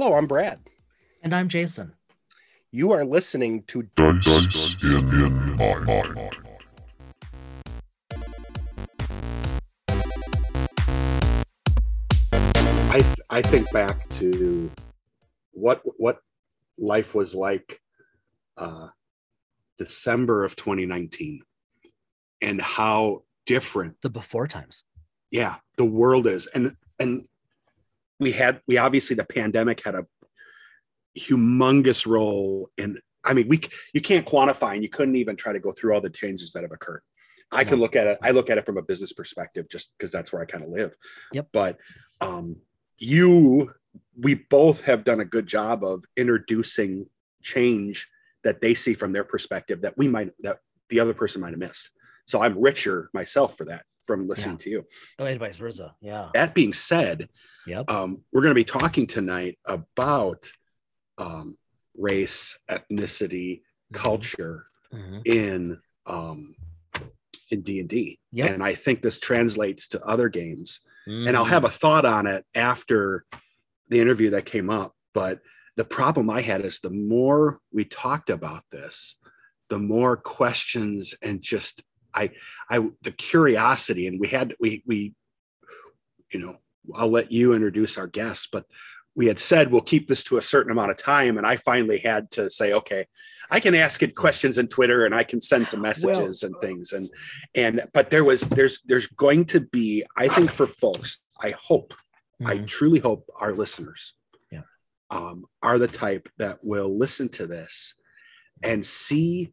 Hello, I'm Brad. And I'm Jason. You are listening to Dice, Dice in, in my mind. I th- I think back to what what life was like uh, December of 2019 and how different The before times. yeah the world is and and we had we obviously the pandemic had a humongous role in i mean we you can't quantify and you couldn't even try to go through all the changes that have occurred. I can look at it i look at it from a business perspective just because that's where i kind of live. Yep. but um you we both have done a good job of introducing change that they see from their perspective that we might that the other person might have missed. So i'm richer myself for that from listening to you Oh, and vice versa. Yeah. that being said, Yep. um, we're going to be talking tonight about um, race, ethnicity, culture Mhm. in um, in D and D, and I think this translates to other games. And I'll have a thought on it after the interview that came up. But the problem I had is the more we talked about this, the more questions and just I I the curiosity and we had we we you know I'll let you introduce our guests, but we had said we'll keep this to a certain amount of time, and I finally had to say, okay, I can ask it questions in Twitter and I can send some messages and things, and and but there was there's there's going to be I think for folks, I hope I Mhm. truly hope our listeners Yeah. um, are the type that will listen to this and see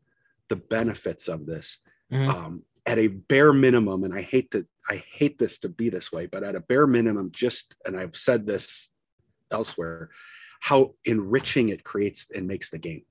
the benefits of this Mhm. um, at a bare minimum. And I hate to, I hate this to be this way, but at a bare minimum, just, and I've said this elsewhere, how enriching it creates and makes the game.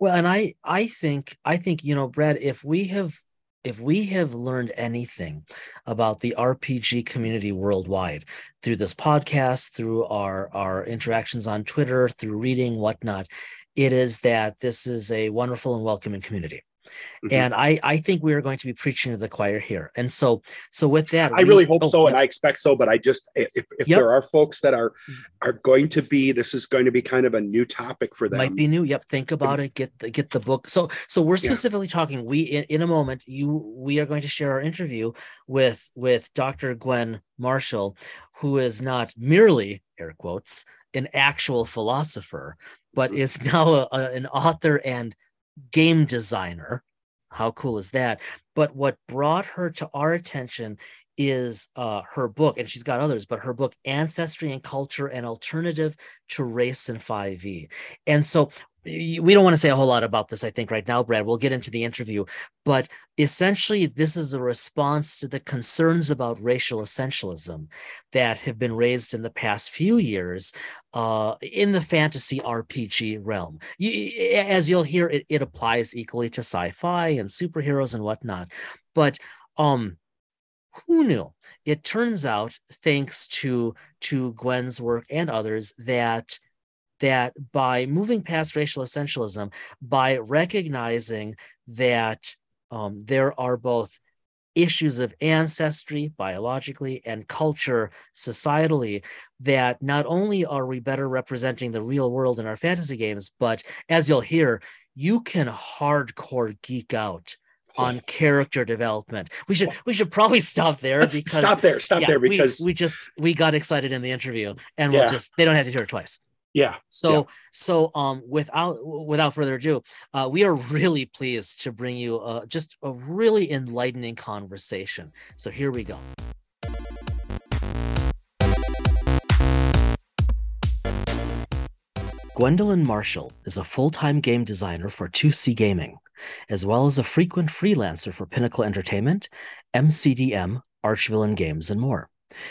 Well, and I I think I think you know, Brad, if we have if we have learned anything about the RPG community worldwide through this podcast, through our our interactions on Twitter, through reading, whatnot, it is that this is a wonderful and welcoming community. Mhm. And I I think we are going to be preaching to the choir here. And so so with that, I we- really hope oh, so, and. I expect so. But I just, if, if Yep. there are folks that are are going to be, this is going to be kind of a new topic for them. might be new yep think about it get the get the book so so we're Yeah. specifically talking we in, in a moment you we are going to share our interview with with dr gwen marshall who is not merely air quotes an actual philosopher but is now a, a- an author and game designer. How cool is that? But what brought her to our attention is uh, her book, and she's got others, but her book, Ancestry and Culture An Alternative to Race and 5e. And so we don't want to say a whole lot about this, I think, right now, Brad. We'll get into the interview. But essentially, this is a response to the concerns about racial essentialism that have been raised in the past few years uh, in the fantasy RPG realm. You, as you'll hear, it, it applies equally to sci-fi and superheroes and whatnot. But um, who knew? It turns out, thanks to to Gwen's work and others, that that by moving past racial essentialism, by recognizing that um, there are both issues of ancestry biologically and culture societally that not only are we better representing the real world in our fantasy games but as you'll hear you can hardcore geek out on character development we should we should probably stop there Let's because stop there. Stop yeah, there we- because we, just we got excited in the interview and we'll Yeah. just they don't have to hear it twice yeah, so Yeah. so um without without further ado, uh, we are really pleased to bring you uh, just a really enlightening conversation. So here we go. Gwendolyn Marshall is a full-time game designer for 2C Gaming, as well as a frequent freelancer for Pinnacle Entertainment, MCDM, Archvillain Games, and more.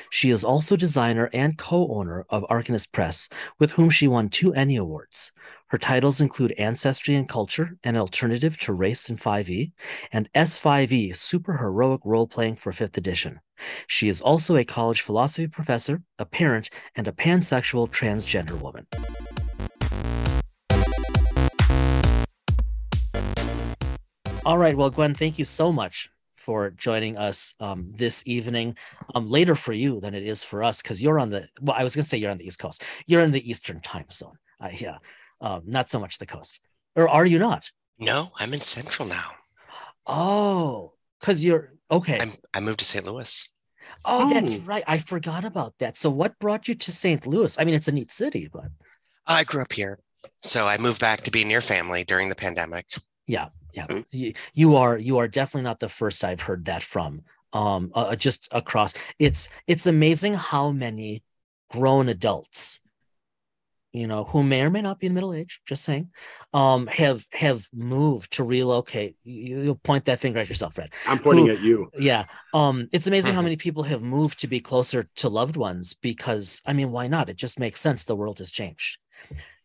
She is also designer and co-owner of Arcanist Press, with whom she won two ENnie Awards. Her titles include Ancestry and Culture, an alternative to race in 5e, and S5e, super heroic role-playing for 5th edition. She is also a college philosophy professor, a parent, and a pansexual transgender woman. All right, well, Gwen, thank you so much for joining us um, this evening. Um, later for you than it is for us because you're on the well, I was going to say you're on the East Coast. You're in the Eastern time zone. Uh, yeah, um, not so much the coast. Or are you not? No, I'm in Central now. Oh, because you're okay. I'm, I moved to St. Louis. Oh, that's Oh. right. I forgot about that. So, what brought you to St. Louis? I mean, it's a neat city, but I grew up here. So I moved back to be near family during the pandemic. yeah, yeah. Okay. You, you are you are definitely not the first I've heard that from. Um, uh, just across. It's it's amazing how many grown adults, you know, who may or may not be in middle age, just saying, um, have have moved to relocate. You, you'll point that finger at yourself, Fred. I'm pointing Who- at you. Yeah. Um, it's amazing how Mhm. many people have moved to be closer to loved ones because I mean, why not? It just makes sense. The world has changed.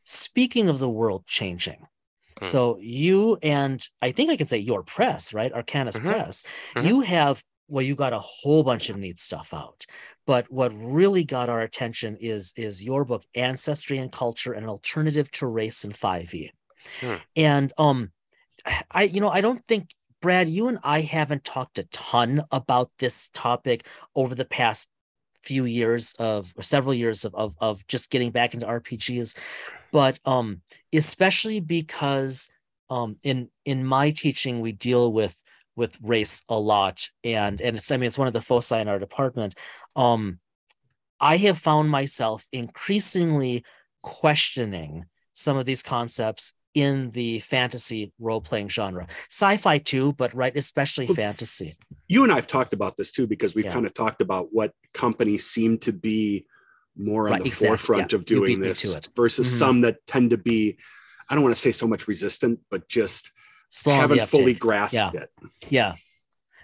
Speaking of the world changing, Hmm. so you and I think I can say your press, right? Arcanist Mhm. Press, Mhm. you have well, you got a whole bunch of neat stuff out. But what really got our attention is is your book, Ancestry and Culture, an alternative to race in 5e. Hmm. And um I you know, I don't think Brad, you and I haven't talked a ton about this topic over the past few years of or several years of, of of just getting back into RPGs, but um especially because um in in my teaching we deal with with race a lot and and it's I mean it's one of the foci in our department. Um I have found myself increasingly questioning some of these concepts in the fantasy role-playing genre sci-fi too but right especially Well, fantasy You and I've talked about this too because we've Yeah. kind of talked about what companies seem to be more on Right, the exactly, forefront yeah. of doing this versus Mhm. some that tend to be, I don't want to say so much resistant, but just slow haven't fully grasped Yeah. it. yeah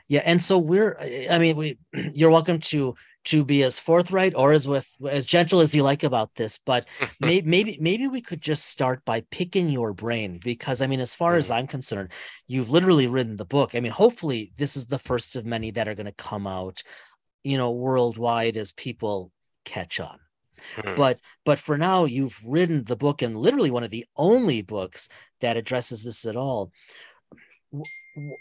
yeah and so we're i mean we you're welcome to to be as forthright or as with as gentle as you like about this but may, maybe maybe we could just start by picking your brain because i mean as far as Mhm. i'm concerned you've literally written the book i mean hopefully this is the first of many that are going to come out you know worldwide as people catch on Mhm. but but for now you've written the book and literally one of the only books that addresses this at all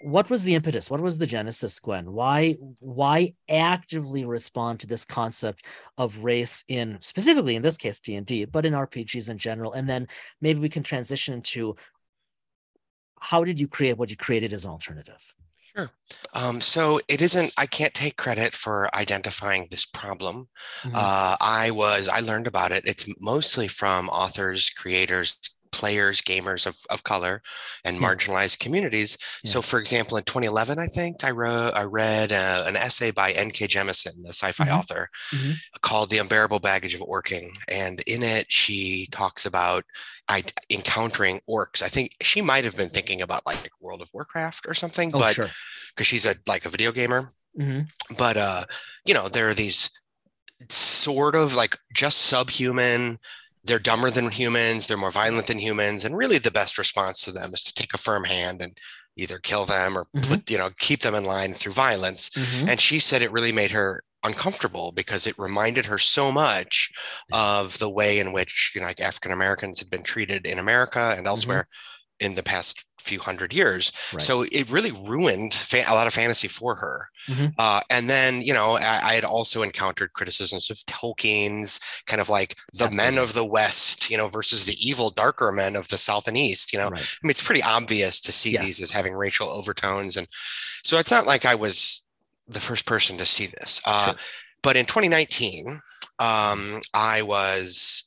what was the impetus what was the genesis gwen why why actively respond to this concept of race in specifically in this case d&d but in rpgs in general and then maybe we can transition to how did you create what you created as an alternative Sure. Um, so it isn't, I can't take credit for identifying this problem. Mhm. Uh, I was, I learned about it. It's mostly from authors, creators, players, gamers of, of color and Yeah. marginalized communities. So, for example, in 2011, I think I wrote, I read uh, an essay by N.K. Jemisin, the sci-fi Mhm. author, Mhm. called "The Unbearable Baggage of Orcing," and in it, she talks about I, encountering orcs. I think she might have been thinking about like World of Warcraft or something, oh but sure because she's a like a video gamer Mhm. but uh you know there are these sort of like just subhuman they're dumber than humans they're more violent than humans and really the best response to them is to take a firm hand and either kill them or Mhm. put you know keep them in line through violence Mhm. and she said it really made her uncomfortable because it reminded her so much of the way in which you know like african americans had been treated in america and elsewhere in the past few hundred years Right. so it really ruined fa- a lot of fantasy for her Mhm. uh, and then you know I, I had also encountered criticisms of tolkien's kind of like the men of the west you know versus the evil darker men of the south and east you know right I mean, it's pretty obvious to see these as having racial overtones. And so it's not like I was the first person to see this. Uh, Sure. But in 2019, um, I was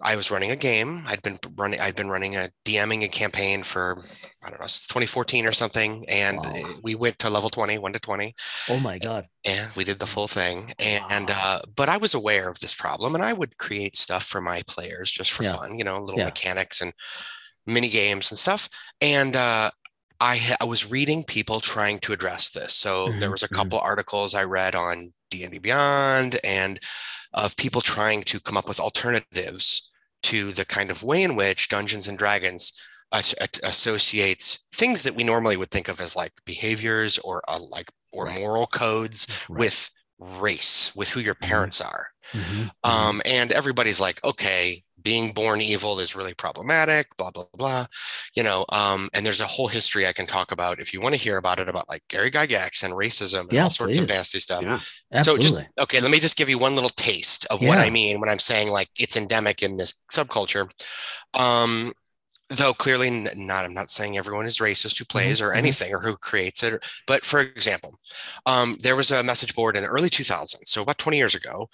I was running a game. I'd been running I'd been running a DMing a campaign for I don't know 2014 or something, and Wow. we went to level 20, 1 to 20. oh my god Yeah, we did the full thing. And Wow. uh, but I was aware of this problem and I would create stuff for my players just for Yeah. fun, you know, little Yeah. mechanics and mini games and stuff. And uh I, ha- I was reading people trying to address this. So there Mhm, was a mhm. couple articles I read on D&D Beyond and of people trying to come up with alternatives to the kind of way in which Dungeons and Dragons associates things that we normally would think of as like behaviors or uh, like or Right. moral codes Right. with race, with who your Mhm. parents are. Mhm, mhm. Um, and everybody's like, okay, being born evil is really problematic, blah, blah, blah, you know, um, and there's a whole history I can talk about if you want to hear about it, about like Gary Gygax and racism and Yeah, all sorts of nasty stuff. Yeah. So Absolutely. just okay, let me just give you one little taste of what I mean when I'm saying like it's endemic in this subculture. Um, though clearly not, I'm not saying everyone is racist who plays or mhm. anything or who creates it. But for example, um, there was a message board in the early 2000s, so about 20 years ago,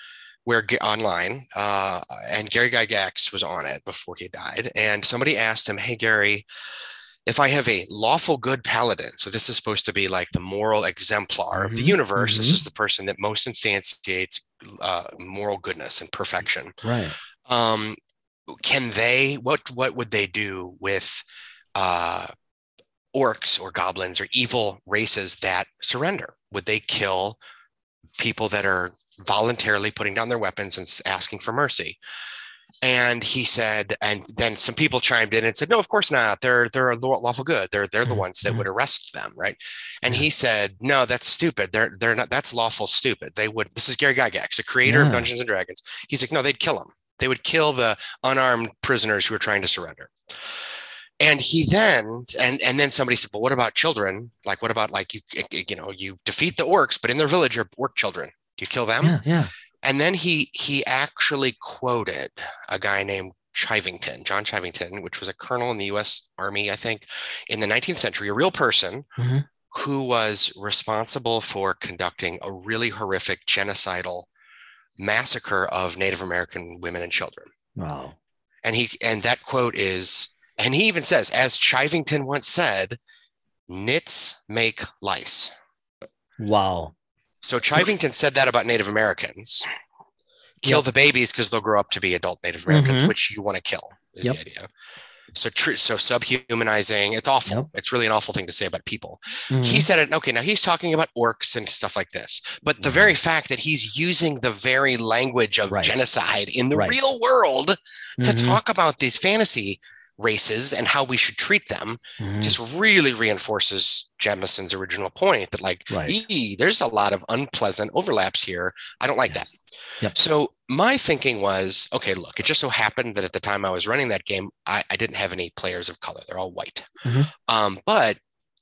where online uh, and Gary Gygax was on it before he died, and somebody asked him, "Hey Gary." If I have a lawful good paladin, so this is supposed to be like the moral exemplar of the Mhm, universe. This mhm. is the person that most instantiates uh, moral goodness and perfection. right. Um, can they? What what would they do with uh, orcs or goblins or evil races that surrender? Would they kill people that are voluntarily putting down their weapons and asking for mercy? And he said, and then some people chimed in and said, "No, of course not. They're they're law- lawful good. They're they're the Mhm, ones that mhm. would arrest them, right?" And he said, "No, that's stupid. They're they're not. That's lawful stupid. They would. This is Gary Gygax, the creator of Dungeons and Dragons. He's like, no, they'd kill them. They would kill the unarmed prisoners who are trying to surrender." And he then and and then somebody said, "Well, what about children? Like, what about like you you know you defeat the orcs, but in their village are orc children? Do you kill them?" Yeah. Yeah. And then he he actually quoted a guy named Chivington, John Chivington, which was a colonel in the U.S. Army, I think, in the 19th century, a real person Mhm. who was responsible for conducting a really horrific genocidal massacre of Native American women and children. Wow. And he and that quote is, and he even says, as Chivington once said, "Nits make lice." Wow. So Chivington said that about Native Americans. Kill Yep. the babies because they'll grow up to be adult Native Americans, Mhm. which you want to kill is Yep. the idea. So true. So subhumanizing. It's awful. Yep. It's really an awful thing to say about people. He Mhm. said it. Okay, now he's talking about orcs and stuff like this. But the very fact that he's using the very language of Right. genocide in the Right. real world to Mhm. talk about these fantasy races and how we should treat them Mhm. just really reinforces Jemisin's original point that like, Right. There's a lot of unpleasant overlaps here. I don't like Yes. that. Yep. So my thinking was, okay, look, it just so happened that at the time I was running that game, I, I didn't have any players of color. They're all white. Mhm. Um, but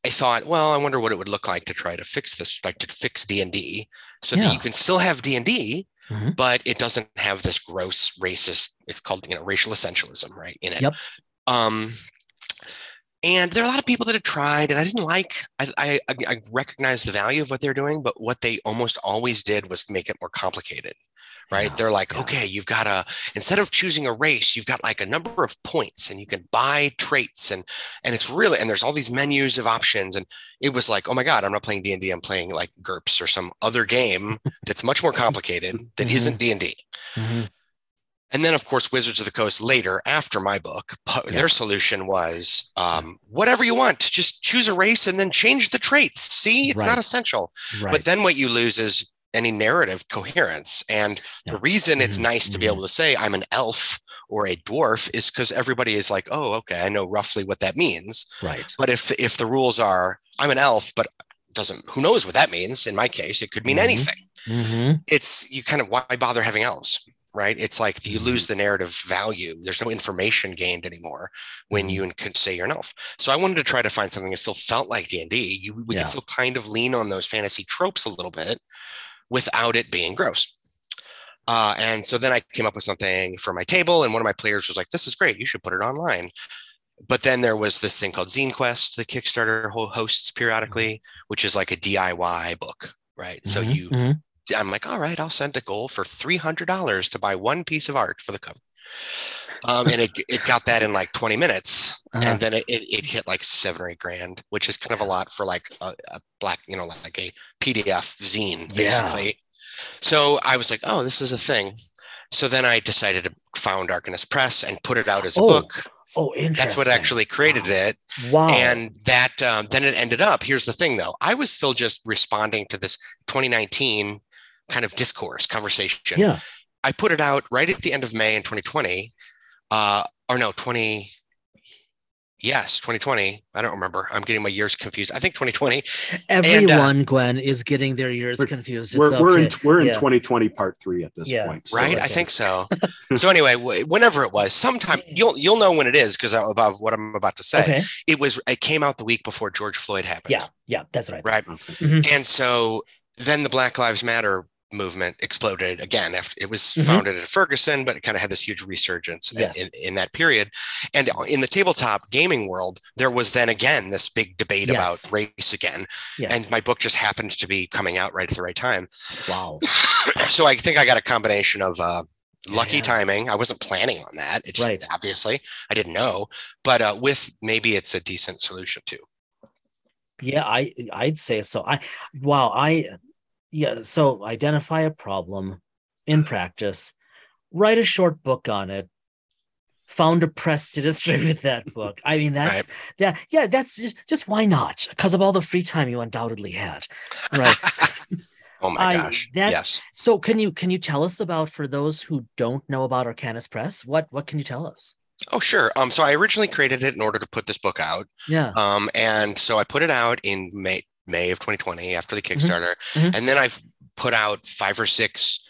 I thought, well, I wonder what it would look like to try to fix this, like to fix D and D, so that you can still have D and D, Mhm. but it doesn't have this gross racist. It's called you know racial essentialism, right? In it. Yep. Um, and there are a lot of people that have tried, and I didn't like. I, I I recognize the value of what they're doing, but what they almost always did was make it more complicated. Right? Yeah, They're like, yeah. okay, you've got a instead of choosing a race, you've got like a number of points, and you can buy traits, and and it's really and there's all these menus of options, and it was like, oh my god, I'm not playing D and I'm playing like GURPS or some other game that's much more complicated that Mhm. isn't D and D. And then, of course, Wizards of the Coast later, after my book, Yeah. their solution was um, whatever you want, just choose a race and then change the traits. See, it's Right. not essential. Right. But then what you lose is any narrative coherence. And the reason it's Mhm, nice to be mhm. able to say I'm an elf or a dwarf is because everybody is like, oh, okay, I know roughly what that means. right. But if if the rules are I'm an elf, but doesn't who knows what that means? In my case, it could mean Mhm. anything Mhm. it's you kind of why bother having elves right? It's like you Mhm. lose the narrative value? There's no information gained anymore when Mhm. you can say you're an elf. So i wanted to try to find something that still felt like d&d you, we Yeah. could still kind of lean on those fantasy tropes a little bit without it being gross. Uh, and so then i came up with something for my table and one of my players was like this is great. You should put it online. But then there was this thing called zine quest the kickstarter hosts periodically which is like a diy book right? So Mhm, you mhm. I'm like, all right, I'll send a goal for three hundred dollars to buy one piece of art for the cover. Um, and it it got that in like 20 minutes, Uh-huh. and then it, it, it hit like seven or eight grand, which is kind of a lot for like a, a black, you know, like a PDF zine, Yeah. basically. So I was like, oh, this is a thing. So then I decided to found Arcanist Press and put it out as a Oh, book. Oh, interesting. That's what actually created it. Wow. And that um, then it ended up. Here's the thing, though. I was still just responding to this 2019 kind of discourse conversation. yeah. I put it out right at the end of May in 2020, uh, or no, 20. Yes, 2020. I don't remember. I'm getting my years confused. I think 2020. Everyone, Gwen, is getting their years We're- confused. It's We're, we're in we're in Yeah. 2020 part three at this Yeah. point. so Right, I think so. so anyway, whenever it was, sometime you'll you'll know when it is because about what I'm about to say. Okay. It was it came out the week before George Floyd happened. Yeah. Yeah. That's right. Right. Okay. And so then the Black Lives Matter movement exploded again after it was Mhm. founded at Ferguson, but it kind of had this huge resurgence in- Yes. in, in that period. And in the tabletop gaming world, there was then again this big debate Yes. about race again. Yes. And my book just happened to be coming out right at the right time. wow. so I think I got a combination of uh, lucky Yeah. timing. I wasn't planning on that. It just Right. obviously I didn't know, but uh, with maybe it's a decent solution too. Yeah, I I'd say so. I wow, I yeah, so identify a problem in practice, write a short book on it, found a press to distribute that book. I mean, that's yeah, yeah, that's just just why not? Because of all the free time you undoubtedly had. Right. oh my I- gosh. that's- Yes. So can you can you tell us about for those who don't know about Arcanist Press, what what can you tell us? Oh, sure. Um, so I originally created it in order to put this book out. Yeah. Um, and so I put it out in May, May of 2020 after the Kickstarter. Mhm. And then I've put out five or six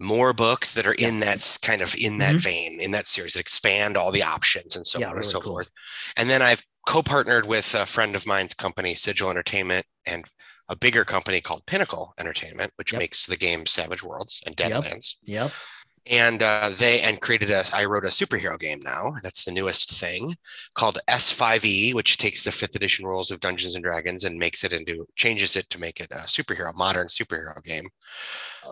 more books that are in that kind of in that vein, in that series that expand all the options and so Mm-hmm. Yeah, on really and so cool. forth. And then I've co-partnered with a friend of mine's company, Sigil Entertainment, and a bigger company called Pinnacle Entertainment, which Yep. makes the game Savage Worlds and Yep. Deadlands Yep. And uh, they and created a i wrote a superhero game now that's the newest thing called s5e which takes the fifth edition rules of dungeons and dragons and makes it into changes it to make it a superhero modern superhero game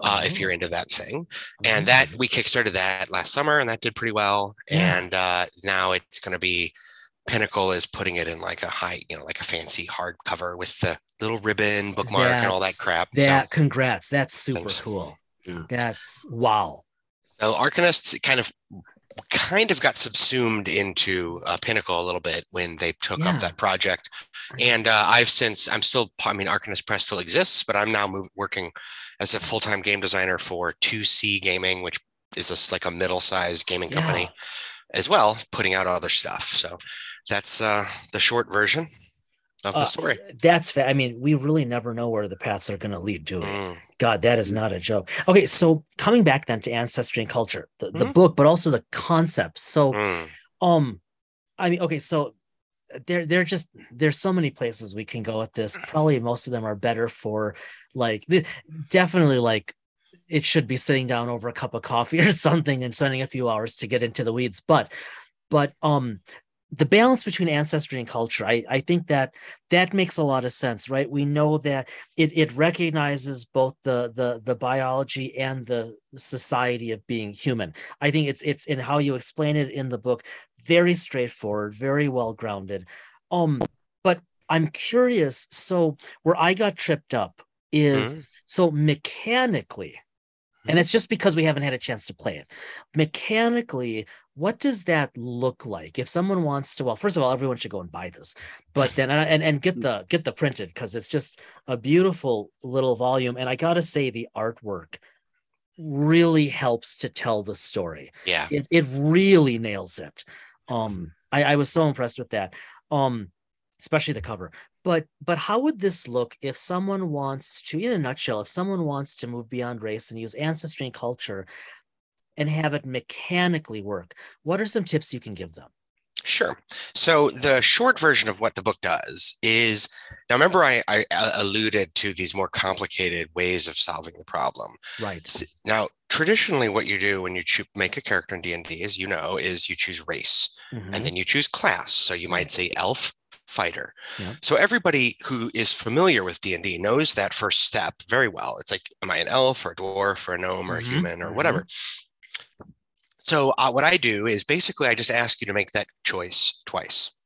uh, if you're into that thing and that we kickstarted that last summer and that did pretty well Yeah. and uh, now it's going to be pinnacle is putting it in like a high you know like a fancy hardcover with the little ribbon bookmark and all that That's- crap that congrats. That's super Thanks. cool. Yeah. That's wow. So Arcanists kind of kind of got subsumed into uh, Pinnacle a little bit when they took Yeah. up that project. And uh, I've since I'm still I mean Arcanist Press still exists, but I'm now move, working as a full-time game designer for 2C Gaming, which is just like a middle-sized gaming company Yeah. as well, putting out other stuff. So that's uh, the short version of the Uh, story. That's fa- I mean, we really never know where the paths are going to lead to. Mm. God, that is not a joke. Okay, so coming back then to ancestry and culture, the, the Mhm. book, but also the concepts. So, Mm. um, I mean, okay, so there, there just there's so many places we can go with this. Probably most of them are better for like definitely like it should be sitting down over a cup of coffee or something and spending a few hours to get into the weeds. But, but um, the balance between ancestry and culture, I I think that that makes a lot of sense, right? We know that it it recognizes both the the the biology and the society of being human. I think it's it's in how you explain it in the book, very straightforward, very well grounded. Um, but I'm curious. So where I got tripped up is Mhm. so mechanically, and it's just because we haven't had a chance to play it. Mechanically, what does that look like? If someone wants to, well, first of all, everyone should go and buy this, but then and and get the get the printed because it's just a beautiful little volume. And I gotta say, the artwork really helps to tell the story Yeah. it, it really nails it um I, I was so impressed with that um especially the cover but but how would this look if someone wants to in a nutshell if someone wants to move beyond race and use ancestry and culture and have it mechanically work what are some tips you can give them Sure. So the short version of what the book does is now remember I, I uh, alluded to these more complicated ways of solving the problem. right Now, traditionally, what you do when you choo- make a character in D and D, as you know, is you choose race Mhm. and then you choose class. So you might say elf, fighter. Yeah. So everybody who is familiar with D and D knows that first step very well. It's like, am I an elf or a dwarf or a gnome or a Mhm, human or mhm. whatever? So uh, what I do is basically I just ask you to make that choice twice.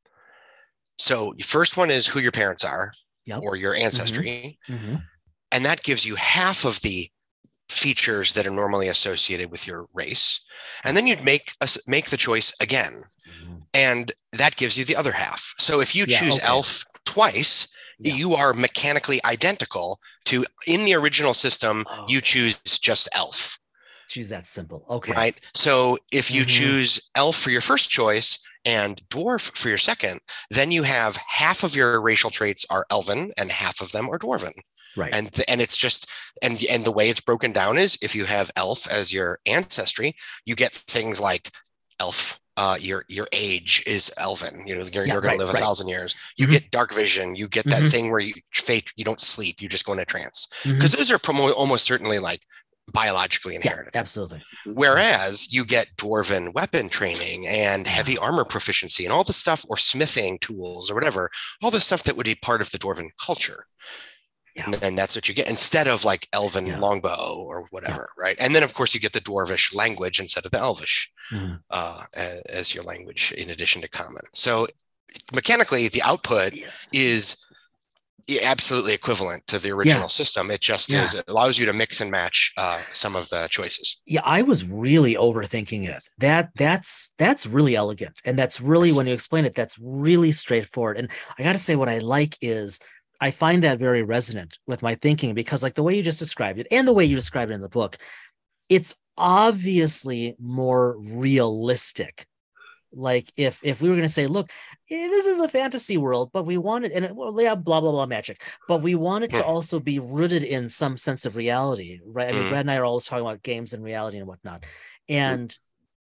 So the first one is who your parents are Yep. or your ancestry, Mhm. and that gives you half of the features that are normally associated with your race. And then you'd make us make the choice again, Mhm. And that gives you the other half. So if you Yeah, choose okay. elf twice, Yeah. you are mechanically identical to in the original system, you choose just elf. choose that simple okay Right. So if you Mhm. choose elf for your first choice and dwarf for your second, then you have half of your racial traits are elven and half of them are dwarven. Right. And th- and it's just and and the way it's broken down is if you have elf as your ancestry, you get things like elf. Uh, your your age is elven. You know you're, Yeah, you're going right, to live right. a thousand years. You Mhm. get dark vision. You get that Mhm. thing where you fate. You don't sleep. You just go into trance because those are promo- almost certainly like biologically yeah, inherited. absolutely. Whereas you get dwarven weapon training and heavy armor proficiency and all the stuff, or smithing tools or whatever, all the stuff that would be part of the dwarven culture. Yeah. And then that's what you get instead of like elven Yeah. longbow or whatever, right? And then of course you get the dwarvish language instead of the elvish Mhm. uh, a- as your language in addition to common. So mechanically, the output Yeah. is absolutely equivalent to the original system. It just Yeah. is it allows you to mix and match uh, some of the choices. yeah i was really overthinking it that that's that's really elegant and that's really when you explain it that's really straightforward and i got to say what i like is i find that very resonant with my thinking because like the way you just described it and the way you described it in the book it's obviously more realistic. Like if if we were going to say look eh, this is a fantasy world but we want it and it, well, yeah blah blah blah magic but we want it to also be rooted in some sense of reality right? I mean Mhm. brad and i are always talking about games and reality and whatnot. And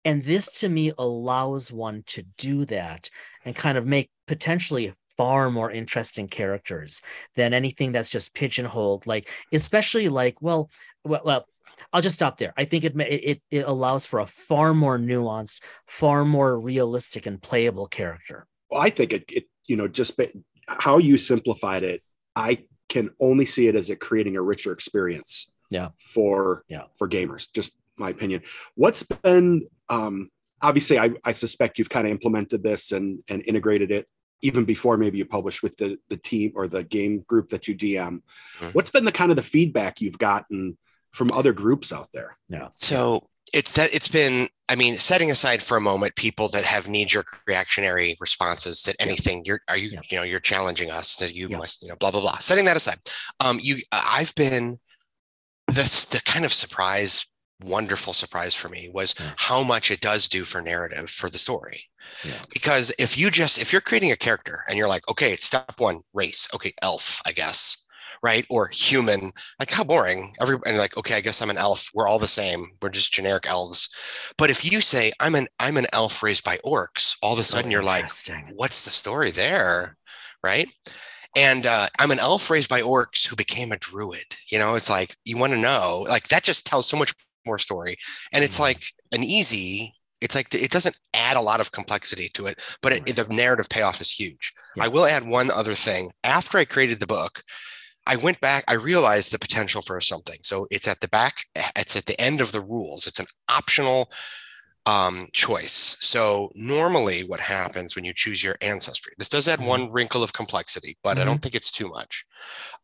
and this to me allows one to do that and kind of make potentially far more interesting characters than anything that's just pigeonholed like especially like well well, well I'll just stop there. I think it, it it allows for a far more nuanced, far more realistic and playable character. Well, I think it, it you know, just how you simplified it, I can only see it as it creating a richer experience. Yeah. For Yeah. for gamers, just my opinion. What's been um obviously I, I suspect you've kind of implemented this and and integrated it even before maybe you publish with the the team or the game group that you DM. Mhm. What's been the kind of the feedback you've gotten from other groups out there? Yeah. So it's that it's been, I mean, setting aside for a moment people that have knee-jerk reactionary responses that anything you're are you, Yeah. you know, you're challenging us that you Yeah. must, you know, blah, blah, blah. Setting that aside. Um, you I've been this the kind of surprise, wonderful surprise for me was Yeah. how much it does do for narrative for the story. Yeah. Because if you just if you're creating a character and you're like, okay, it's step one, race, okay, elf, I guess right? Or human. Like how boring. Every and like, okay, I guess I'm an elf. We're all the same. We're just generic elves. But if you say I'm an I'm an elf raised by orcs, all of a So sudden you're like, what's the story there? Right. And uh, I'm an elf raised by orcs who became a druid. You know, it's like you want to know, like that just tells so much more story. And it's Mhm. like an easy, it's like it doesn't add a lot of complexity to it, but it, the narrative payoff is huge. Yeah. I will add one other thing. After I created the book, I went back, I realized the potential for something. So it's at the back, it's at the end of the rules. It's an optional um, choice. So normally what happens when you choose your ancestry, this does add Mhm. one wrinkle of complexity, but I don't think it's too much.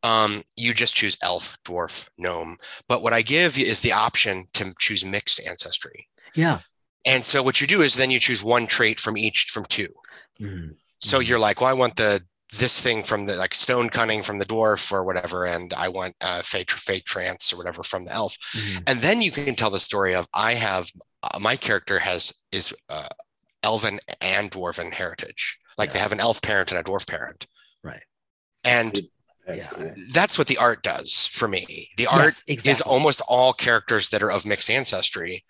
Um, you just choose elf, dwarf, gnome. But what I give you is the option to choose mixed ancestry. Yeah. And so what you do is then you choose one trait from each from two. Mhm. So Mhm. you're like, well, I want the this thing from the like stone cunning from the dwarf or whatever, and I want uh, fate fate trance or whatever from the elf. Mhm. And then you can tell the story of I have uh, my character has is uh, elven and dwarven heritage. Like they have an elf parent and a dwarf parent, Right. and That's Yeah. cool. that's what the art does for me. The art Yes, is almost all characters that are of mixed ancestry,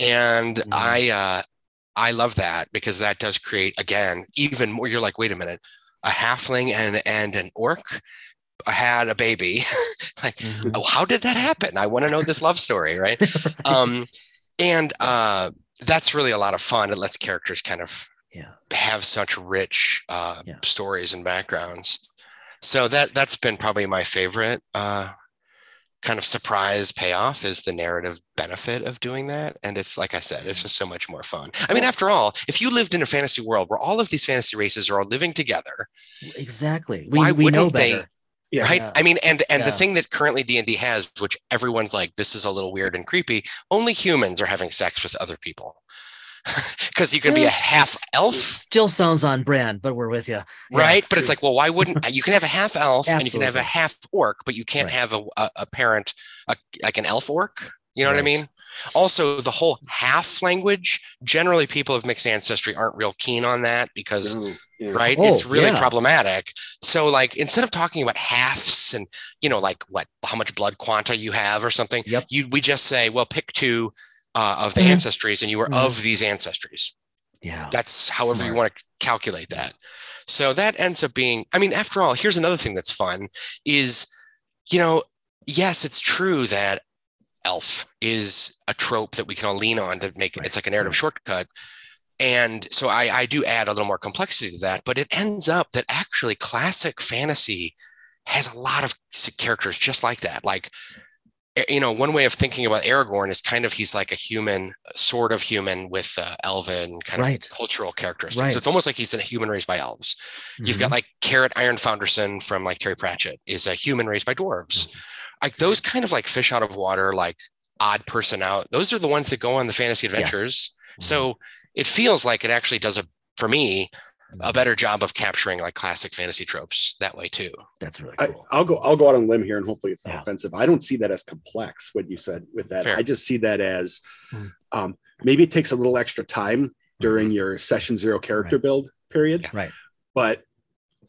and Mhm. I uh, I love that because that does create again even more. You're like, wait a minute, a halfling and and an orc had a baby. like, Mhm. oh, how did that happen? I want to know this love story, right? Um, and uh, that's really a lot of fun. It lets characters kind of yeah. have such rich uh, Yeah. stories and backgrounds. So that that's been probably my favorite uh, kind of surprise payoff is the narrative benefit of doing that. And it's like I said, it's mm-hmm. just so much more fun. I mean, after all, if you lived in a fantasy world where all of these fantasy races are all living together, Exactly. We, Why we wouldn't they- Yeah. right? Yeah. I mean, and and the thing that currently D and D has, which everyone's like, this is a little weird and creepy. Only humans are having sex with other people. Because you can be a half elf, Still sounds on brand, but we're with you. right? But it's like, well, why wouldn't you can have a half elf and you can have a half orc, but you can't Right. have a, a, a parent, a, like an elf orc, You know what I mean? Also, the whole half language, generally people of mixed ancestry aren't real keen on that because No, yeah. right? Oh, it's really yeah. problematic. So, like, instead of talking about halves and you know, like what how much blood quanta you have or something, Yep. you we just say, well, pick two uh, of the Mhm. ancestries, and you were Mhm. of these ancestries. Yeah. That's however you want to calculate that. So that ends up being. I mean, after all, here's another thing that's fun: is you know, yes, it's true that elf is a trope that we can all lean on to make Right. it's like a narrative Right. shortcut and so I, I do add a little more complexity to that but it ends up that actually classic fantasy has a lot of characters just like that like you know one way of thinking about aragorn is kind of he's like a human sort of human with uh, elven kind Right. of cultural characteristics Right. so it's almost like he's a human raised by elves You've Mhm. got like Carrot Ironfoundersson from like Terry Pratchett is a human raised by dwarves. Like those kind of like fish out of water, like odd person out. Those are the ones that go on the fantasy adventures. So it feels like it actually does a for me a better job of capturing like classic fantasy tropes that way too. that's really cool. I'll go. I'll go out on a limb here, and hopefully it's not Yeah. offensive. I don't see that as complex. What you said with that, Fair. I just see that as Hmm. um, maybe it takes a little extra time during your session zero character Right. build period. Yeah. Right. But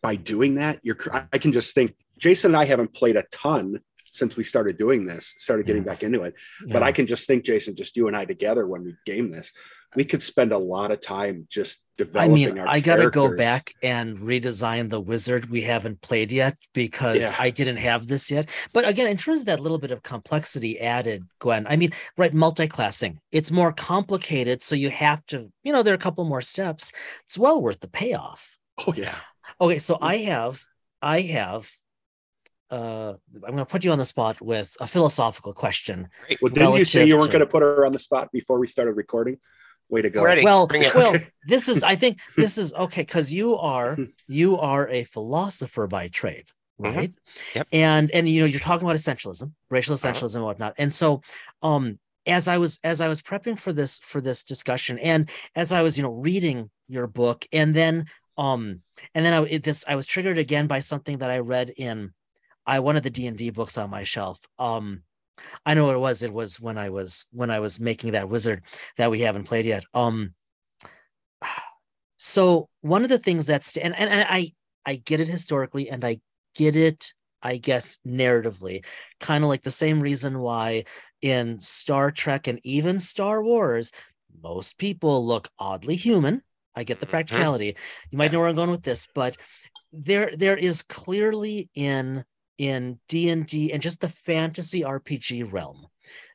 by doing that, you're. cr- I can just think. Jason and I haven't played a ton since we started doing this. Started getting Yeah. back into it. But I can just think, Jason, just you and I together when we game this, we could spend a lot of time just developing. I mean, our I gotta go back and redesign the wizard we haven't played yet because Yeah. I didn't have this yet. But again, in terms of that little bit of complexity added, Gwen, I mean, right, multi-classing, it's more complicated. So you have to, you know, there are a couple more steps. It's well worth the payoff. Oh yeah. Okay, so I have, I have, uh, I'm gonna put you on the spot with a philosophical question. Well, didn't you say you weren't to- going to put her on the spot before we started recording? Way to go. Ready. well bring it. well this is i think this is okay because you are you are a philosopher by trade Mhm. right Yep. and and you know you're talking about essentialism racial Uh-huh. essentialism and whatnot and so um as i was as i was prepping for this for this discussion and as i was you know reading your book and then um and then i it, this i was triggered again by something that i read in i one of the d&d books on my shelf um I know what it was. It was when I was when I was making that wizard that we haven't played yet. Um so one of the things that's and, and, and I I get it historically and I get it, I guess, narratively, kind of like the same reason why in Star Trek and even Star Wars, most people look oddly human. I get the Mhm. practicality. You might know where I'm going with this, but there there is clearly in in D&D and just the fantasy RPG realm.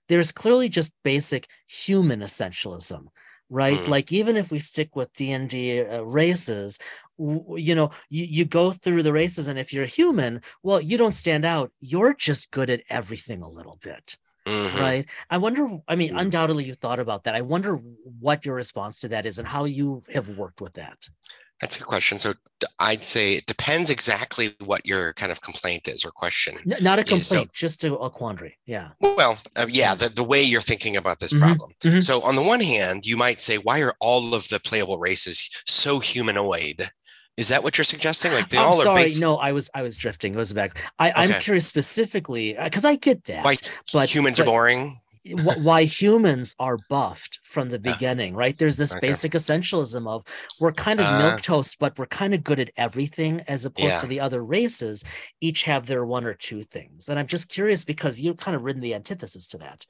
There's clearly just basic human essentialism, right? Mm. Like even if we stick with D&D uh, races, w- you know, you, you go through the races and if you're human, well, you don't stand out. You're just good at everything a little bit, Mhm. right? I wonder, I mean, Mm. undoubtedly you thought about that. I wonder what your response to that is and how you have worked with that. That's a good question. So I'd say it depends exactly what your kind of complaint is or question. Not a Yeah, so- complaint, just a, a quandary. Yeah. Well, uh, yeah, the, the way you're thinking about this Mhm, problem. mhm. So, on the one hand, you might say, why are all of the playable races so humanoid? Is that what you're suggesting? Like they I'm all are sorry. No, I was I was drifting. It was back. I, I'm curious specifically because I get that. why but- humans but- are boring. Wh- why humans are buffed from the beginning, right? There's this Okay. basic essentialism of we're kind of Uh. milk toast, but we're kind of good at everything, as opposed Yeah. to the other races, each have their one or two things. And I'm just curious because you've kind of ridden the antithesis to that.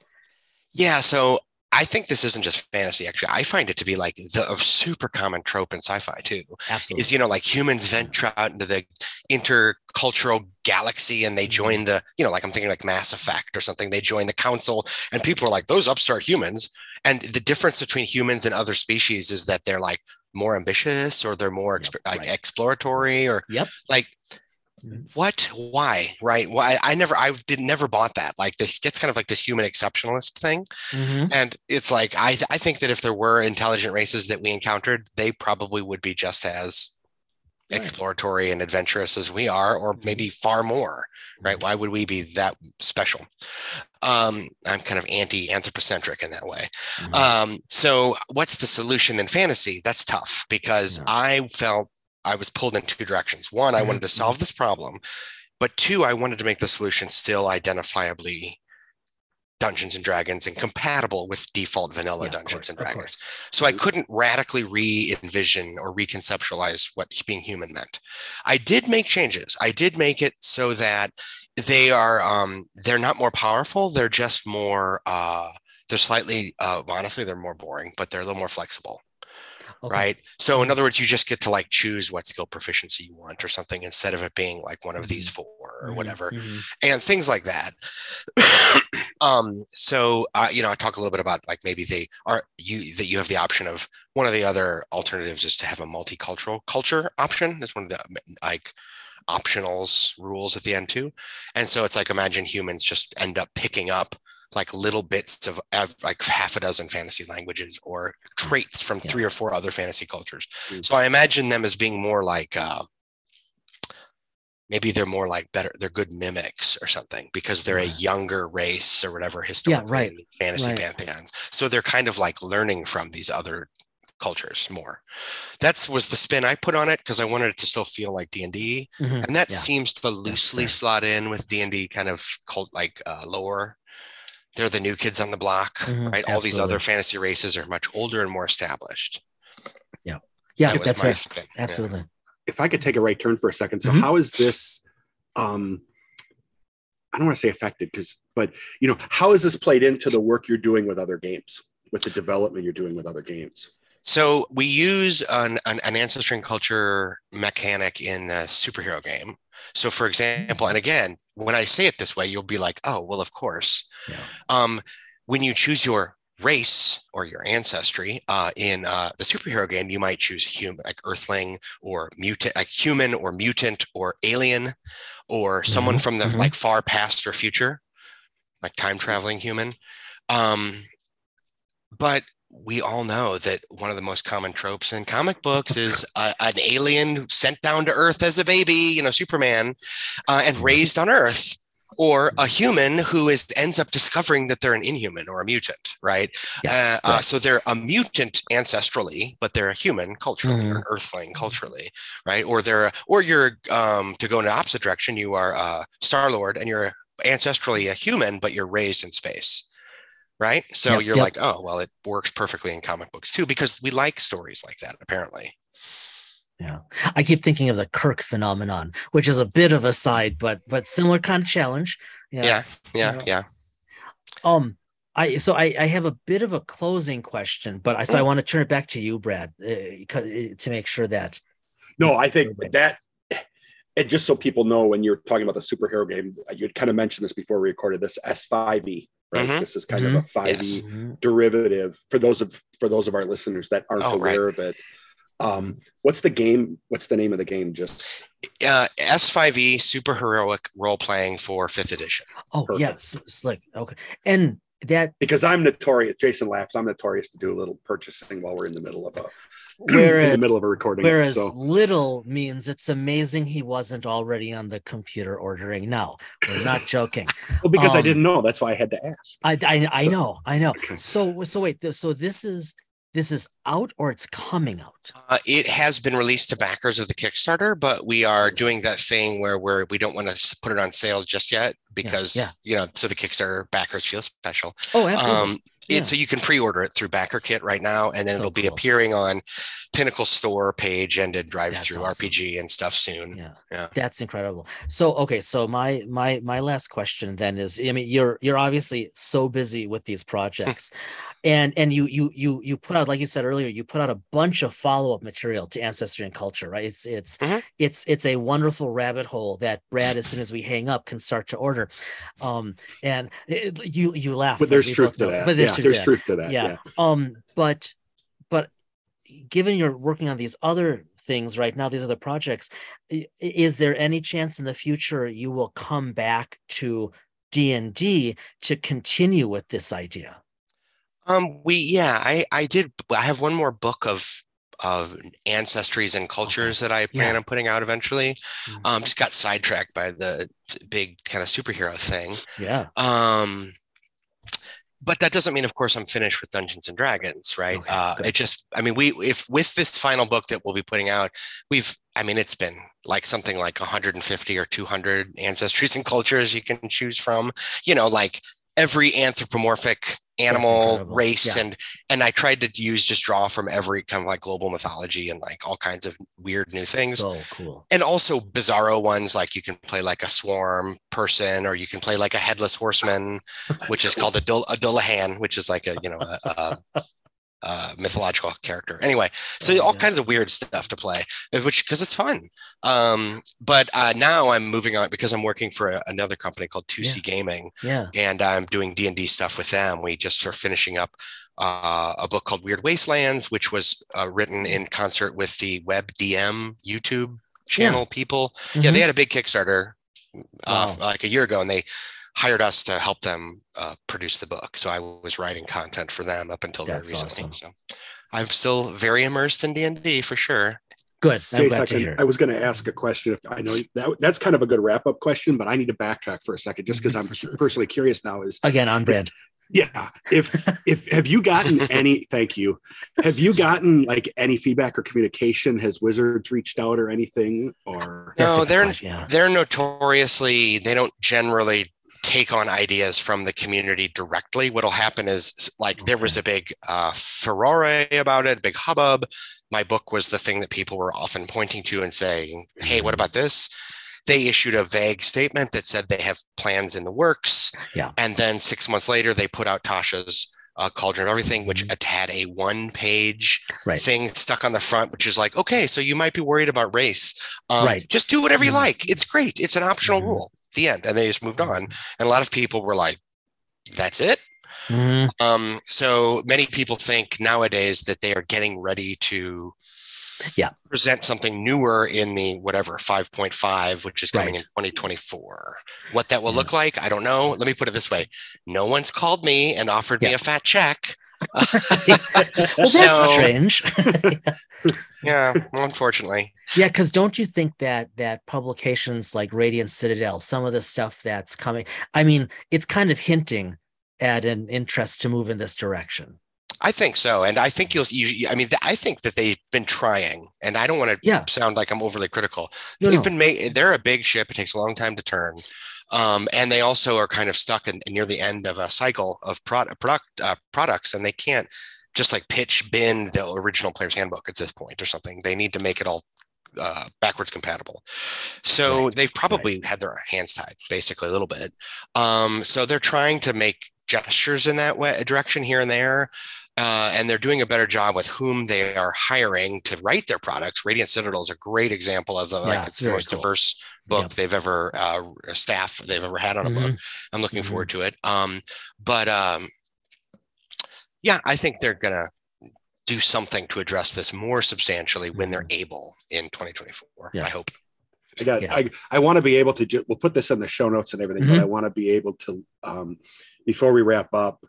Yeah. So I think this isn't just fantasy. Actually, I find it to be like the a super common trope in sci-fi too. Absolutely. Is you know like humans venture out into the intercultural galaxy and they Mm-hmm. join the you know like I'm thinking like Mass Effect or something. They join the council and people are like those upstart humans. And the difference between humans and other species is that they're like more ambitious or they're more Yep, exp- like right. exploratory or Yep. like. What why right why i never i did never bought that like this gets kind of like this human exceptionalist thing Mhm. and it's like i i think that if there were intelligent races that we encountered they probably would be just as Right. exploratory and adventurous as we are or Mhm. maybe far more right why would we be that special um i'm kind of anti-anthropocentric in that way Mhm. um, so what's the solution in fantasy? That's tough because Yeah. I felt I was pulled in two directions. One, I wanted to solve this problem, but two, I wanted to make the solution still identifiably Dungeons and Dragons and compatible with default vanilla Yeah, Dungeons course, and Dragons. So I couldn't radically re envision or reconceptualize what being human meant. I did make changes. I did make it so that they are um, they're not more powerful. They're just more uh, they're slightly uh, honestly they're more boring, but they're a little more flexible Okay. right? So in other words, you just get to like choose what skill proficiency you want or something instead of it being like one of these four or Mhm, whatever, mhm. and things like that. um, so uh, you know, I talk a little bit about like maybe they are you that you have the option of one of the other alternatives is to have a multicultural culture option. That's one of the like optionals rules at the end too. And so it's like imagine humans just end up picking up like little bits of, of like half a dozen fantasy languages or traits from Yeah. three or four other fantasy cultures. Mm. So I imagine them as being more like uh, maybe they're more like better, they're good mimics or something because they're a younger race or whatever historically right, in the fantasy right. pantheons. So they're kind of like learning from these other cultures more. That's was the spin I put on it because I wanted it to still feel like D and D, Mhm. and that Yeah. seems to loosely slot in with D and D kind of cult like uh, lore. They're the new kids on the block, Mhm, right? All these other fantasy races are much older and more established. Yeah, That that's right. spin. Yeah. Absolutely. if I could take a right turn for a second. So Mhm. how is this um I don't want to say affected because but you know, how is this played into the work you're doing with other games, with the development you're doing with other games? So we use an, an, an ancestry and culture mechanic in the superhero game. So for example, and again, when I say it this way, you'll be like, oh, well, of course. Yeah. Um, when you choose your race or your ancestry uh, in uh, the superhero game, you might choose human, like Earthling or mutant, like human or mutant or alien, or someone Mhm, from the mhm. like far past or future, like time traveling human. Um, but we all know that one of the most common tropes in comic books is uh, an alien sent down to Earth as a baby, you know, Superman, uh, and raised on Earth, or a human who is ends up discovering that they're an inhuman or a mutant, right? Yeah, uh, uh, right. so they're a mutant ancestrally, but they're a human culturally, or Mhm. an Earthling culturally, right? Or they're, or you're um, to go in the opposite direction. You are uh, Star Lord, and you're ancestrally a human, but you're raised in space right? So Yep, you're yep. like, oh, well, it works perfectly in comic books too, because we like stories like that, apparently. Yeah. I keep thinking of the Kirk phenomenon, which is a bit of a side, but but similar kind of challenge. Yeah, yeah, Yeah. yeah. Um, I so I, I have a bit of a closing question, but I so I Mm. want to turn it back to you, Brad, uh, 'cause- uh, to make sure that No, I think that, and just so people know, when you're talking about the superhero game, you'd kind of mentioned this before we recorded this S5e, right? Mhm. This is kind of a 5e Yes. derivative for those of for those of our listeners that aren't Oh, right. aware of it. Um, what's the game? What's the name of the game? Just Uh, S5e super heroic role playing for fifth edition. oh Perfect. yeah, slick. Okay. And that because I'm notorious. Jason laughs. I'm notorious to do a little purchasing while we're in the middle of a in whereas the middle of a recording. whereas so little means it's amazing he wasn't already on the computer ordering. No, we're not joking. well, because I um, didn't know, that's why I had to ask. I I, I So- know, I know. Okay. So so wait, so this is this is out or it's coming out? Uh, it has been released to backers of the Kickstarter, but we are doing that thing where we're, we don't want to put it on sale just yet because, yeah. you know, so the Kickstarter backers feel special. Oh, absolutely. Um, Yeah. it, so you can pre-order it through BackerKit right now, and then So it'll be cool. appearing on Pinnacle Store page and it drives That's through awesome. RPG and stuff soon. yeah yeah. that's incredible so okay so my my my last question then is i mean you're you're obviously so busy with these projects and and you you you you put out like you said earlier you put out a bunch of follow-up material to ancestry and culture right it's it's Mhm. it's it's a wonderful rabbit hole that brad as soon as we hang up can start to order um and it, you you laugh But there's we truth both to know, that. but there's yeah, truth there's that truth to that. yeah. Yeah. Um, but but given you're working on these other things right now, these other projects, is there any chance in the future you will come back to D and D to continue with this idea? Um, we yeah, I I did. I have one more book of of ancestries and cultures that I plan Yeah. on putting out eventually. Mhm. Um, just got sidetracked by the big kind of superhero thing. Yeah. Um, but that doesn't mean, of course, I'm finished with Dungeons and Dragons, right? Okay, uh, it just, I mean, we if with this final book that we'll be putting out, we've, I mean, it's been like something like 150 or 200 ancestries and cultures you can choose from. You know, like every anthropomorphic animal race Yeah. and and I tried to use just draw from every kind of like global mythology and like all kinds of weird new things So cool. and also bizarro ones like you can play like a swarm person or you can play like a headless horseman which is called a, Dul- a Dullahan, which is like a you know a, a, a mythological character. Anyway, so Oh, all yeah. kinds of weird stuff to play, uh, which because it's fun. Um, but uh, now I'm moving on because I'm working for a, another company called 2C Gaming, Yeah. and I'm doing D and D stuff with them. We just are finishing up uh, a book called Weird Wastelands, which was uh, written in concert with the Web DM YouTube channel people. Yeah, Mhm. they had a big Kickstarter uh, Wow. like a year ago, and they hired us to help them uh, produce the book. So I was writing content for them up until very recently. awesome. So I'm still very immersed in D and D for sure. Good. I'm Chase, glad I, to can- hear. I was going to ask a question. If I know that that's kind of a good wrap up question, but I need to backtrack for a second just because I'm personally curious now. Is Again, on brand. yeah, if if have you gotten any? Thank you. Have you gotten like any feedback or communication? Has Wizards reached out or anything? Or No, they're question, yeah. they're notoriously they don't generally take on ideas from the community directly. What'll happen is like there was a big uh, furore about it, big hubbub. My book was the thing that people were often pointing to and saying, "Hey, what about this?" They issued a vague statement that said they have plans in the works. Yeah. And then six months later, they put out Tasha's uh, Cauldron of Everything, which Mhm. had a one-page Right. thing stuck on the front, which is like, okay, so you might be worried about race. Um, Right. Just do whatever you Mhm. like. It's great. It's an optional Mhm. rule. The end. And they just moved on. And a lot of people were like, that's it. Mhm. Um, so many people think nowadays that they are getting ready to Yeah. present something newer in the whatever 5.5, which is coming Right. in 2024. What that will Yeah. look like, I don't know. Let me put it this way: no one's called me and offered me a fat check. well, that's So- strange. Yeah, well, unfortunately. yeah, because don't you think that that publications like Radiant Citadel, some of the stuff that's coming, I mean, it's kind of hinting at an interest to move in this direction. I think so, and I think you'll. You, I mean, th- I think that they've been trying, and I don't want to Yeah. sound like I'm overly critical. No, they've no. been made. They're a big ship. It takes a long time to turn, um, and they also are kind of stuck in, near the end of a cycle of product product uh, products, and they can't just like pitch bin the original player's handbook at this point or something. They need to make it all uh, backwards compatible. So Right, they've probably had their hands tied basically a little bit. Um, so they're trying to make gestures in that way, direction here and there. Uh, and they're doing a better job with whom they are hiring to write their products. Radiant Citadel is a great example of the Yeah, like it's it's the most cool. diverse book Yep. they've ever uh, staff they've ever had on a book. Mhm. I'm looking Mhm. forward to it. Um, but um, yeah, I think they're gonna do something to address this more substantially when they're able in 2024. Mm-hmm. Yeah. I hope. I got Yeah. I, I want to be able to do we'll put this in the show notes and everything, but I want to be able to um before we wrap up,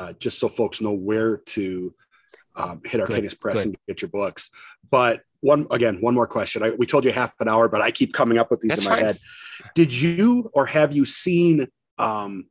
uh, just so folks know where to um, hit Arcanist Press good. and get your books. But one again, one more question. I, we told you half an hour, but I keep coming up with these That's in my fine. head. Did you or have you seen um,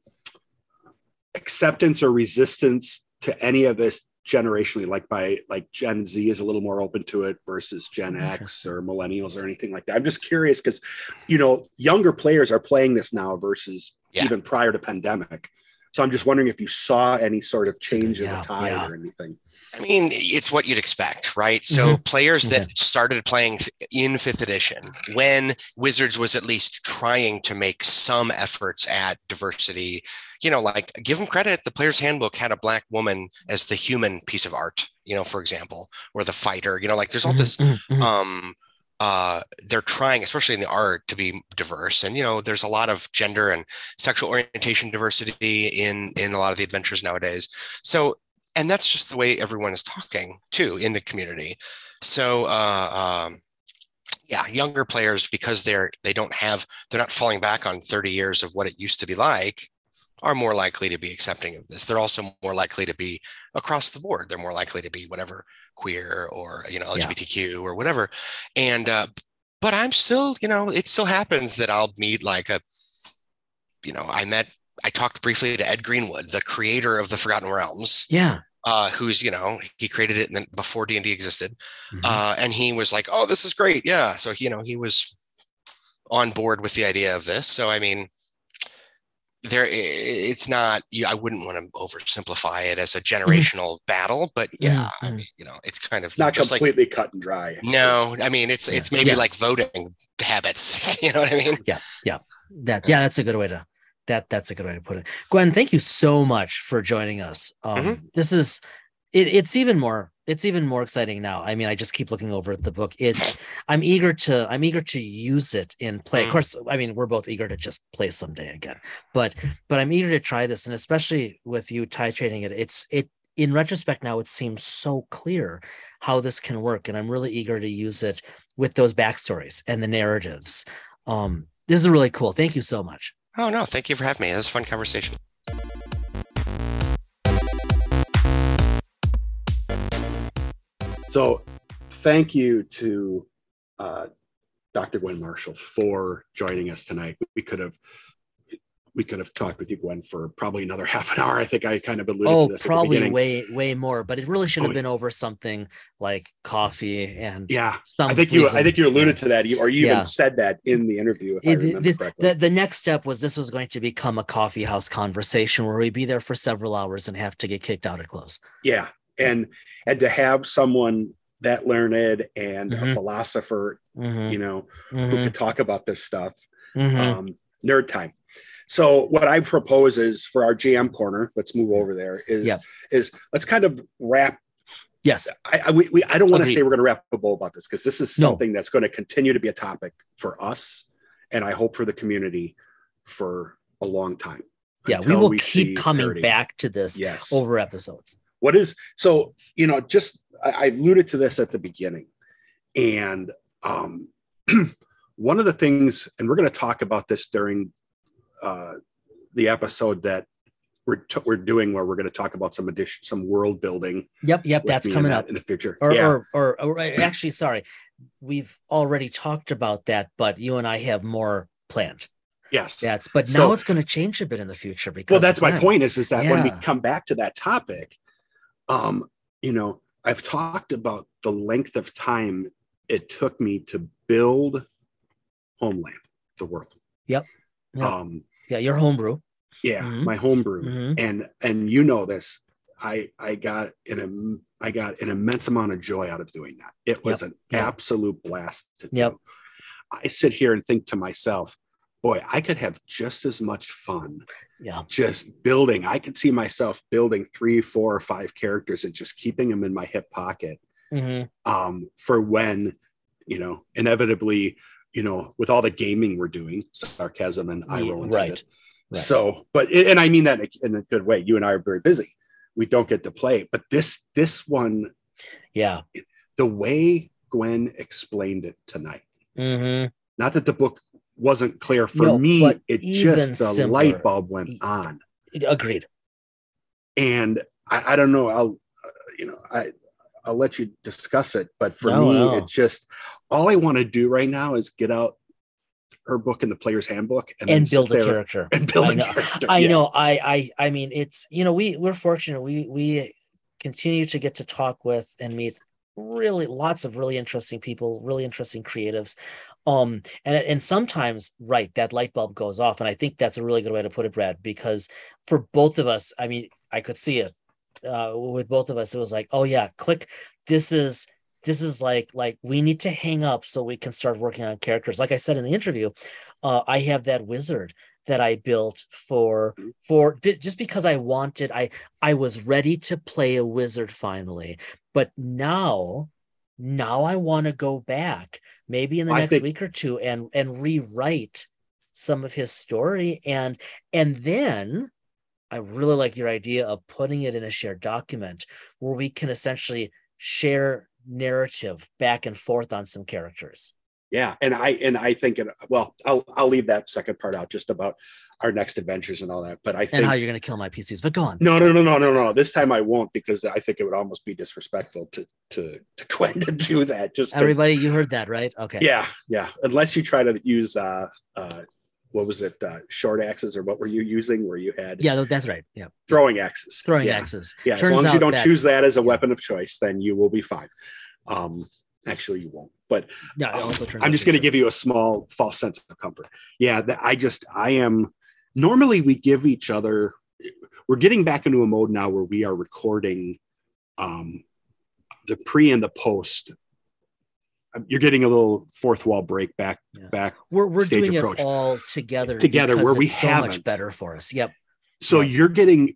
acceptance or resistance to any of this generationally like by like gen z is a little more open to it versus gen x or millennials or anything like that i'm just curious because you know younger players are playing this now versus Yeah. even prior to pandemic so i'm just wondering if you saw any sort of change in Yeah, the tide yeah. or anything I mean, it's what you'd expect, right? So players that Okay. started playing in fifth edition when Wizards was at least trying to make some efforts at diversity, you know, like give them credit. The player's handbook had a black woman as the human piece of art, you know, for example, or the fighter, you know, like there's all this Mhm, mhm. um uh they're trying especially in the art to be diverse. And you know there's a lot of gender and sexual orientation diversity in in a lot of the adventures nowadays. So and that's just the way everyone is talking too in the community. So uh um yeah younger players because they're they don't have they're not falling back on 30 years of what it used to be like are more likely to be accepting of this. They're also more likely to be across the board. They're more likely to be whatever queer or you know Yeah. lgbtq or whatever. And uh but i'm still you know it still happens that i'll meet like a you know i met i talked briefly to ed greenwood the creator of the forgotten realms. Yeah. uh, who's you know he created it in the, before d&d existed. Mhm. uh, and he was like oh this is great. Yeah. So you know he was on board with the idea of this. So i mean there it's not you- i wouldn't want to oversimplify it as a generational battle but yeah I Mhm. mean, you know it's kind of not just like completely cut and dry. no i mean it's Yeah. it's maybe Yeah. like voting habits you know what i mean yeah yeah That yeah, that's a good way to that that's a good way to put it. Gwen, thank you so much for joining us. Um, Mm-hmm. This is it, it's even more it's even more exciting now. I mean, I just keep looking over at the book. It's I'm eager to I'm eager to use it in play. Of Mm. course, I mean we're both eager to just play someday again, but but I'm eager to try this, and especially with you titrating it. It's it in retrospect now it seems so clear how this can work, and I'm really eager to use it with those backstories and the narratives. Um, this is really cool. Thank you so much. oh no thank you for having me it was a fun conversation So, thank you to uh, Dr. Gwen Marshall for joining us tonight. We could have we could have talked with you, Gwen, for probably another half an hour. I think I kind of alluded Oh, to this at the probably way way more, but it really should have Oh, been over something like coffee and Yeah, I think you. I think you alluded to that, you, or you Yeah. even said that in the interview, It- correctly. the, the next step was this was going to become a coffee house conversation where we'd be there for several hours and have to get kicked out at close. yeah, and and to have someone that learned and a Mhm. philosopher, Mhm, you know, who mhm, could talk about this stuff, mhm. um, nerd time. So what I propose is for our GM corner, let's move over there. Is Yep. is let's kind of wrap. yes, I I, we, we, I don't want to say we're going to wrap a bow about this because this is No. something that's going to continue to be a topic for us, and I hope for the community for a long time. yeah, we will see keep coming parity. back to this Yes. over episodes. What is so? You know, just I, I alluded to this at the beginning, and um, one of the things, and we're going to talk about this during uh, the episode that we're t- we're doing, where we're going to talk about some addition, some world building. Yep, yep, that's coming that up. in the future. Or, yeah, or, or, or actually, sorry, we've already talked about that, but you and I have more planned. yes. That's but So- now it's going to change a bit in the future because well, that's my point. Is is that when we come back to that topic, um, you know, I've talked about the length of time it took me to build Homeland, the world. Yep. Yep. Um, Yeah, your homebrew. yeah, Mhm. my homebrew, Mhm. and and you know this. I I got an I got an immense amount of joy out of doing that. It was an Yep. absolute blast to Yep. do. I sit here and think to myself, boy, I could have just as much fun Yeah. just building. I could see myself building three, four, or five characters and just keeping them in my hip pocket Mhm. um, for when, you know, inevitably, you know, with all the gaming we're doing, sarcasm and eye roll right, intended. right. So, but and I mean that in a, good way. You and I are very busy. We don't get to play, but this this one, Yeah. the way Gwen explained it tonight, hmm not that the book wasn't clear for No, me, it just the simpler. light bulb went on. Agreed. and I, I don't know. I'll, uh, you know, I, I'll let you discuss it. But for No, me, no. it's just all I want to do right now is get out her book in the player's handbook and, And build a character. and build I a character. I Yeah. know. I, I, I mean, it's you know, we we're fortunate. We we continue to get to talk with and meet really lots of really interesting people, really interesting creatives. Um, and and sometimes, right, that light bulb goes off, and I think that's a really good way to put it, Brad, because for both of us, I mean, I could see it uh, with both of us. It was like, oh yeah, click. This is this is like like we need to hang up so we can start working on characters. Like I said in the interview, uh, I have that wizard that I built for for just because I wanted I I was ready to play a wizard finally but now now I want to go back maybe in the I next think- week or two and and rewrite some of his story and and then I really like your idea of putting it in a shared document where we can essentially share narrative back and forth on some characters. Yeah. And I and I think it. Well, I'll I'll leave that second part out, just about our next adventures and all that. But I And think how you're going to kill my PCs, but go on. no, no, no, no, no, no. This time I won't because I think it would almost be disrespectful to to to Gwen to do that. just Everybody, you heard that, right? Okay. Yeah, yeah. Unless you try to use uh uh what was it, uh short axes or what were you using where you had Yeah, that's right. Yeah. throwing axes. Throwing yeah. axes. Yeah, as Turns long as you don't that- choose that as a weapon of choice, then you will be fine. Um actually you won't. But Yeah. Um, I'm just going to give you a small false sense of comfort. Yeah, that I just I am normally we give each other we're getting back into a mode now where we are recording um, the pre and the post you're getting a little fourth wall break back Yeah. back We're we're doing approach. it all together. Together, where we it's so much haven't. better for us. Yep. so Yeah. you're getting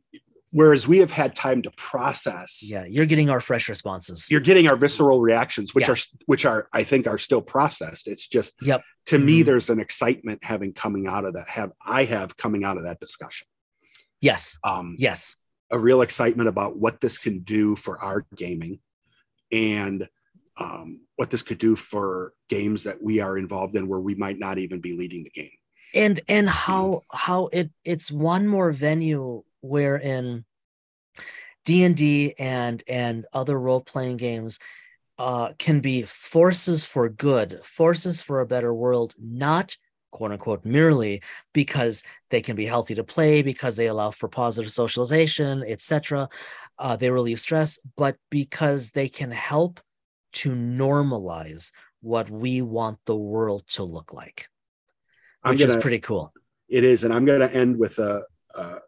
whereas we have had time to process Yeah. You're getting our fresh responses. you're getting our visceral reactions which Yeah. are which are i think are still processed it's just Yep. to me Mhm. there's an excitement having coming out of that have i have coming out of that discussion Yes. um Yes. a real excitement about what this can do for our gaming and um, what this could do for games that we are involved in where we might not even be leading the game and and how how it it's one more venue wherein d&d and and other role-playing games uh can be forces for good forces for a better world not quote unquote merely because they can be healthy to play because they allow for positive socialization etc uh, they relieve stress but because they can help to normalize what we want the world to look like which gonna, is pretty cool. It is and i'm going to end with a uh,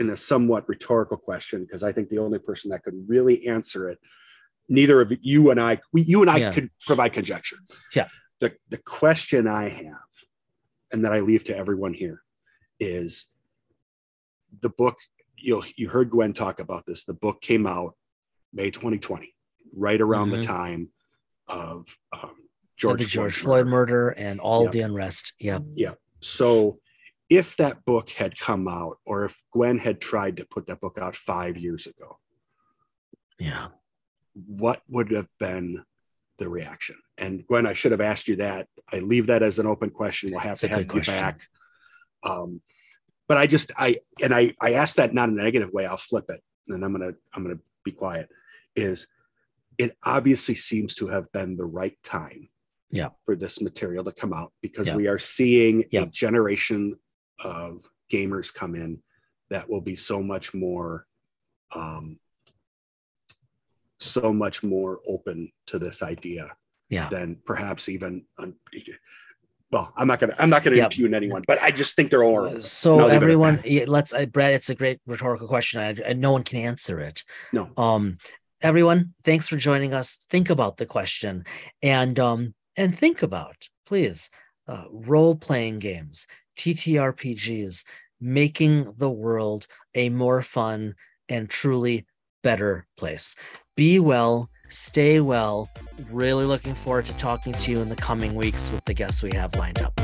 in a somewhat rhetorical question because i think the only person that could really answer it neither of you and i we, you and i Yeah. could provide conjecture Yeah. the the question i have and that i leave to everyone here is the book you you heard gwen talk about this the book came out may 2020 right around the Mhm. time of um, George, george, the Floyd murder. murder and all Yeah. the unrest. Yeah. Yeah. So if that book had come out, or if Gwen had tried to put that book out five years ago, Yeah. what would have been the reaction? And Gwen, I should have asked you that. I leave that as an open question. We'll have to have you question. back. Um, but I just I and I I asked that not in a negative way. I'll flip it, and I'm gonna I'm gonna be quiet. Is it obviously seems to have been the right time Yeah. for this material to come out because Yeah. we are seeing Yeah. a generation of gamers come in that will be so much more um, so much more open to this idea Yeah. than perhaps even um, well i'm not gonna i'm not gonna Yeah. impugn anyone but i just think there are Uh, So it everyone, yeah, let's. Uh, Brad, it's a great rhetorical question, and, and no one can answer it. no Um, everyone, thanks for joining us. Think about the question, and um, and think about please uh, role playing games, TTRPGs, making the world a more fun and truly better place. Be well, stay well. Really looking forward to talking to you in the coming weeks with the guests we have lined up.